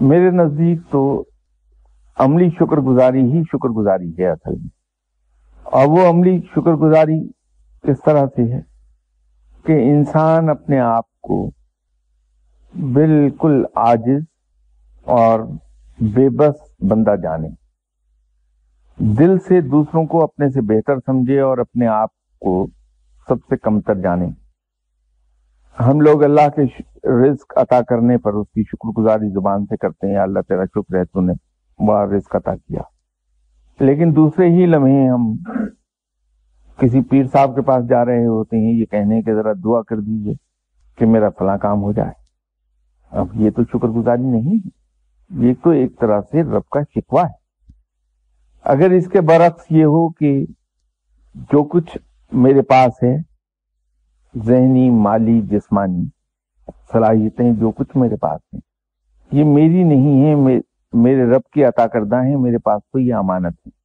میرے نزدیک تو عملی شکر گزاری ہی شکر گزاری ہے اصل میں۔ اور وہ عملی شکر گزاری کس طرح سے ہے کہ انسان اپنے آپ کو بالکل عاجز اور بے بس بندہ جانے۔ دل سے دوسروں کو اپنے سے بہتر سمجھے اور اپنے آپ کو سب سے کمتر جانے۔ ہم لوگ اللہ کے رزق عطا کرنے پر اس کی شکر گزاری زبان سے کرتے ہیں۔ اللہ تیرا شکر ہے، تو نے بڑا رزق عطا کیا۔ لیکن دوسرے ہی لمحے ہم کسی پیر صاحب کے پاس جا رہے ہوتے ہیں، یہ کہنے کے ذرا دعا کر دیجیے کہ میرا فلاں کام ہو جائے۔ اب یہ تو شکر گزاری نہیں ہے۔ یہ تو ایک طرح سے رب کا شکوا ہے۔ اگر اس کے برعکس یہ ہو کہ جو کچھ میرے پاس ہے ذہنی، مالی، جسمانی صلاحیتیں جو کچھ میرے پاس ہیں۔ یہ میری نہیں ہے میرے رب کی عطا کردہ ہیں، میرے پاس تو یہ امانت ہے